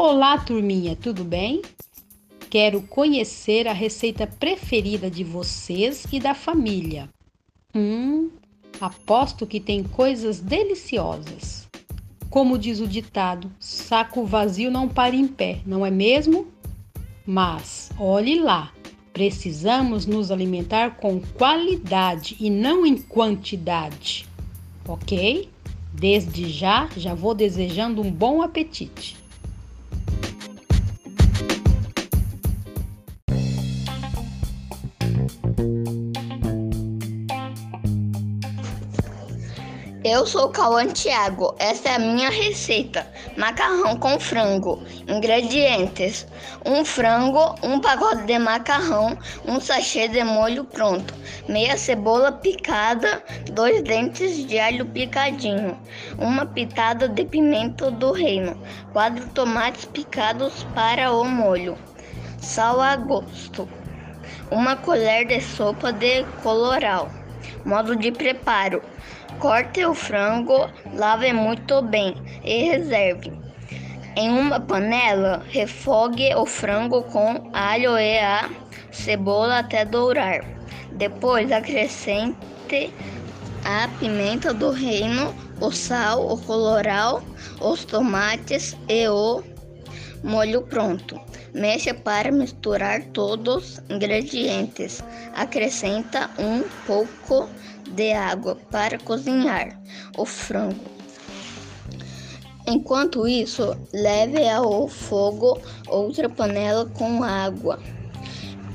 Olá, turminha, tudo bem? Quero conhecer a receita preferida de vocês e da família. Hum, aposto que tem coisas deliciosas. Como diz o ditado, saco vazio não para em pé, não é mesmo? Mas olhe lá, precisamos nos alimentar com qualidade e não em quantidade, ok? Desde já, já vou desejando um bom apetite. Eu sou o Cauã Thiago. Essa é a minha receita: macarrão com frango. Ingredientes: um frango, um pacote de macarrão, um sachê de molho pronto, meia cebola picada, dois dentes de alho picadinho, uma pitada de pimenta do reino, quatro tomates picados para o molho, sal a gosto, uma colher de sopa de coloral. Modo de preparo: corte o frango, lave muito bem e reserve. Em uma panela, refogue o frango com alho e a cebola até dourar. Depois acrescente a pimenta do reino, o sal, o coloral, os tomates e o molho pronto. Mexa para misturar todos os ingredientes. Acrescenta um pouco de água para cozinhar o frango. Enquanto isso, leve ao fogo outra panela com água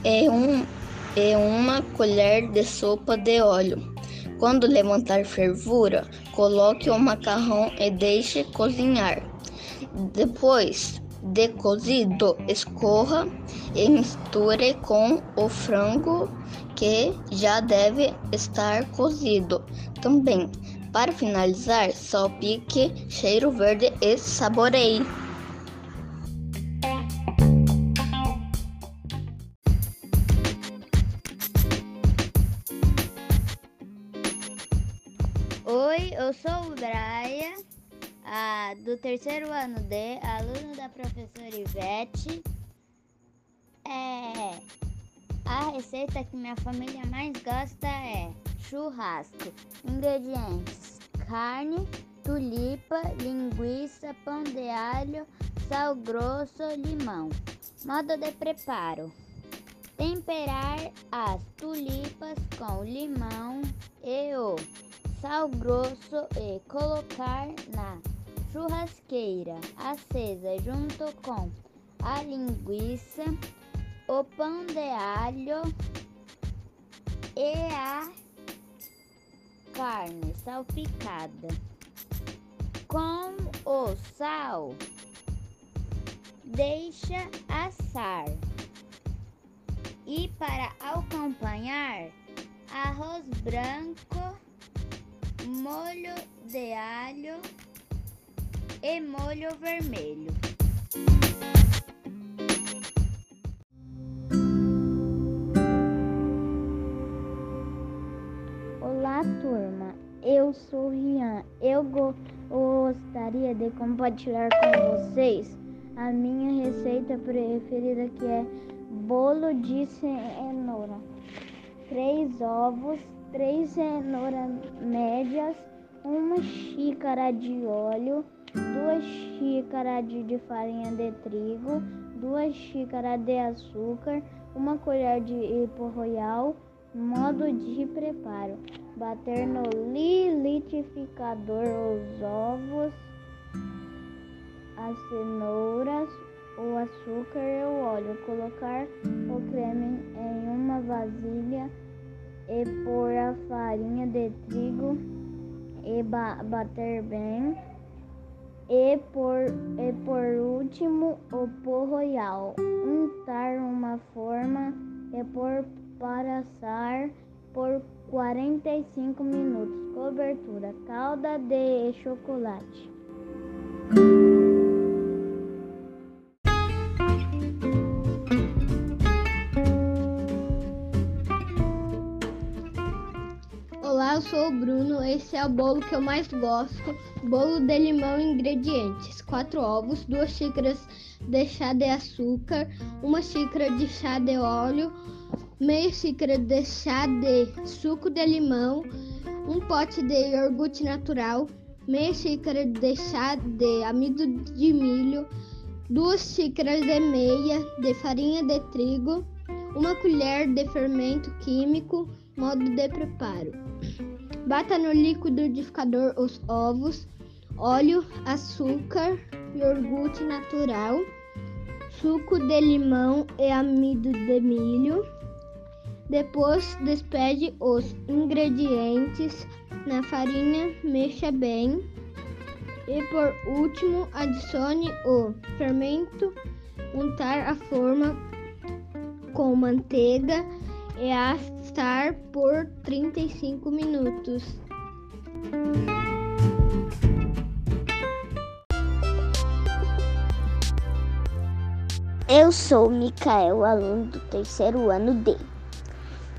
e, um, e uma colher de sopa de óleo. Quando levantar fervura, coloque o macarrão e deixe cozinhar. Depois, de cozido, escorra e misture com o frango que já deve estar cozido também. Para finalizar, salpique, cheiro verde e saboreie. Oi, eu sou o Braia a, do terceiro ano D, aluno da professora Ivete. É, a receita que minha família mais gosta é churrasco. Ingredientes: carne, tulipa, linguiça, pão de alho, sal grosso, limão. Modo de preparo: temperar as tulipas com limão e o sal grosso e colocar na churrasqueira acesa junto com a linguiça, o pão de alho e a carne salpicada. Com o sal, deixa assar. E para acompanhar, arroz branco, molho de alho e molho vermelho. Sou Rian. Eu gostaria de compartilhar com vocês a minha receita preferida que é bolo de cenoura. Três ovos, três cenouras médias, uma xícara de óleo, duas xícaras de farinha de trigo, duas xícaras de açúcar, uma colher de pó royal. Modo de preparo: bater no liquidificador os ovos, as cenouras, o açúcar e o óleo. Colocar o creme em uma vasilha e pôr a farinha de trigo e bater bem. E por, e por último, o pó royal. Untar uma forma e pôr para assar por 45 minutos. Cobertura: calda de chocolate. sou o Bruno, esse é o bolo que eu mais gosto. Bolo de limão ingredientes: 4 ovos, 2 xícaras de chá de açúcar, 1 xícara de chá de óleo, meia xícara de chá de suco de limão, um pote de iogurte natural, meia xícara de chá de amido de milho, 2 xícaras e meia de farinha de trigo, uma colher de fermento químico, modo de preparo. Bata no liquidificador os ovos, óleo, açúcar, iogurte natural, suco de limão e amido de milho. Depois despede os ingredientes na farinha, mexa bem e por último adicione o fermento, untar a forma com manteiga e assar por 35 minutos. Eu sou Micael, aluno do terceiro ano D.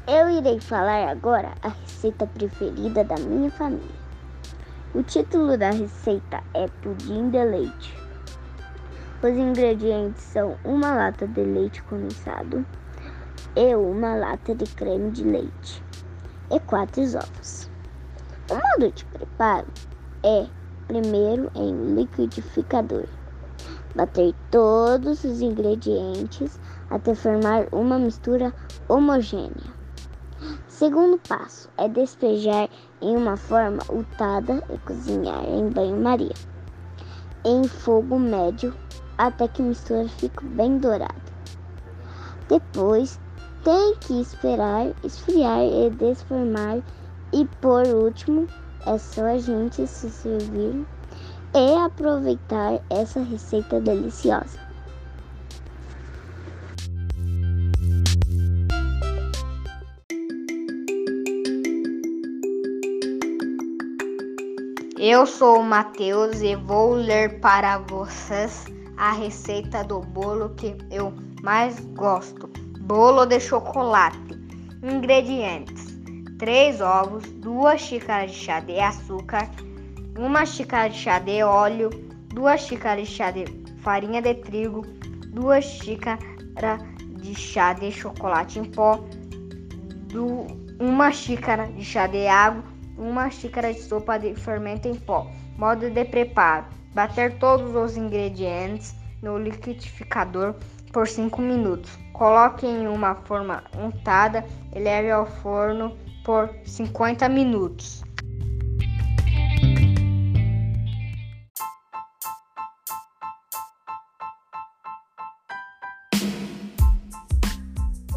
Eu irei falar agora a receita preferida da minha família. O título da receita é pudim de leite. Os ingredientes são uma lata de leite condensado e uma lata de creme de leite e quatro ovos. O modo de preparo é primeiro em liquidificador. Bater todos os ingredientes até formar uma mistura homogênea. Segundo passo é despejar em uma forma untada e cozinhar em banho-maria em fogo médio até que a mistura fique bem dourada. Depois tem que esperar esfriar e desformar e por último é só a gente se servir e aproveitar essa receita deliciosa. Eu sou o Matheus e vou ler para vocês a receita do bolo que eu mais gosto. Bolo de chocolate. Ingredientes: 3 ovos, 2 xícaras de chá de açúcar, 1 xícara de chá de óleo, 2 xícaras de chá de farinha de trigo, 2 xícaras de chá de chocolate em pó, 1 xícara de chá de água, 1 xícara de sopa de fermento em pó. Modo de preparo: bater todos os ingredientes no liquidificador por 5 minutos. Coloque em uma forma untada e leve ao forno por 50 minutos.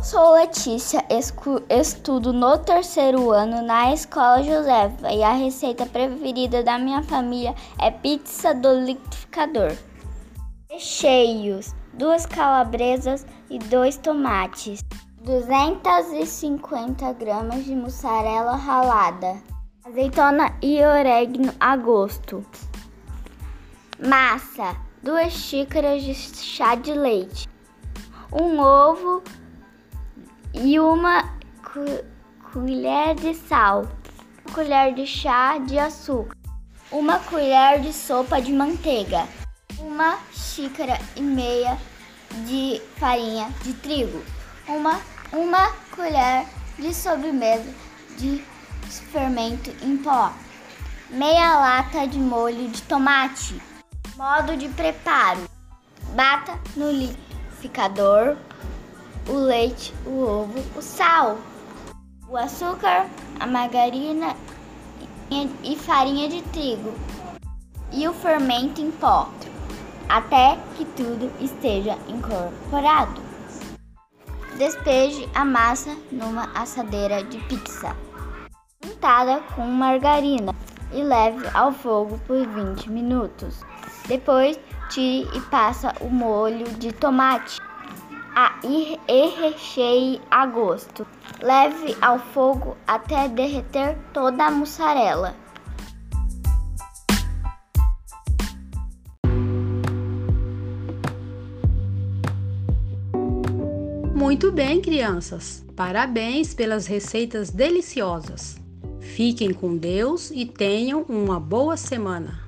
Sou Letícia, estudo no terceiro ano na Escola Josefa e a receita preferida da minha família é pizza do liquidificador. Recheios: duas calabresas e dois tomates, 250 gramas de mussarela ralada, azeitona e orégano a gosto. Massa: duas xícaras de chá de leite, um ovo e uma colher de sal, uma colher de chá de açúcar, uma colher de sopa de manteiga, uma xícara e meia de farinha de trigo, uma, uma colher de sobremesa de fermento em pó, meia lata de molho de tomate. Modo de preparo: bata no liquidificador o leite, o ovo, o sal, o açúcar, a margarina e farinha de trigo e o fermento em pó, até que tudo esteja incorporado. Despeje a massa numa assadeira de pizza, untada com margarina e leve ao fogo por 20 minutos. Depois, tire e passa o molho de tomate a e recheie a gosto. Leve ao fogo até derreter toda a mussarela. Muito bem, crianças! Parabéns pelas receitas deliciosas! Fiquem com Deus e tenham uma boa semana.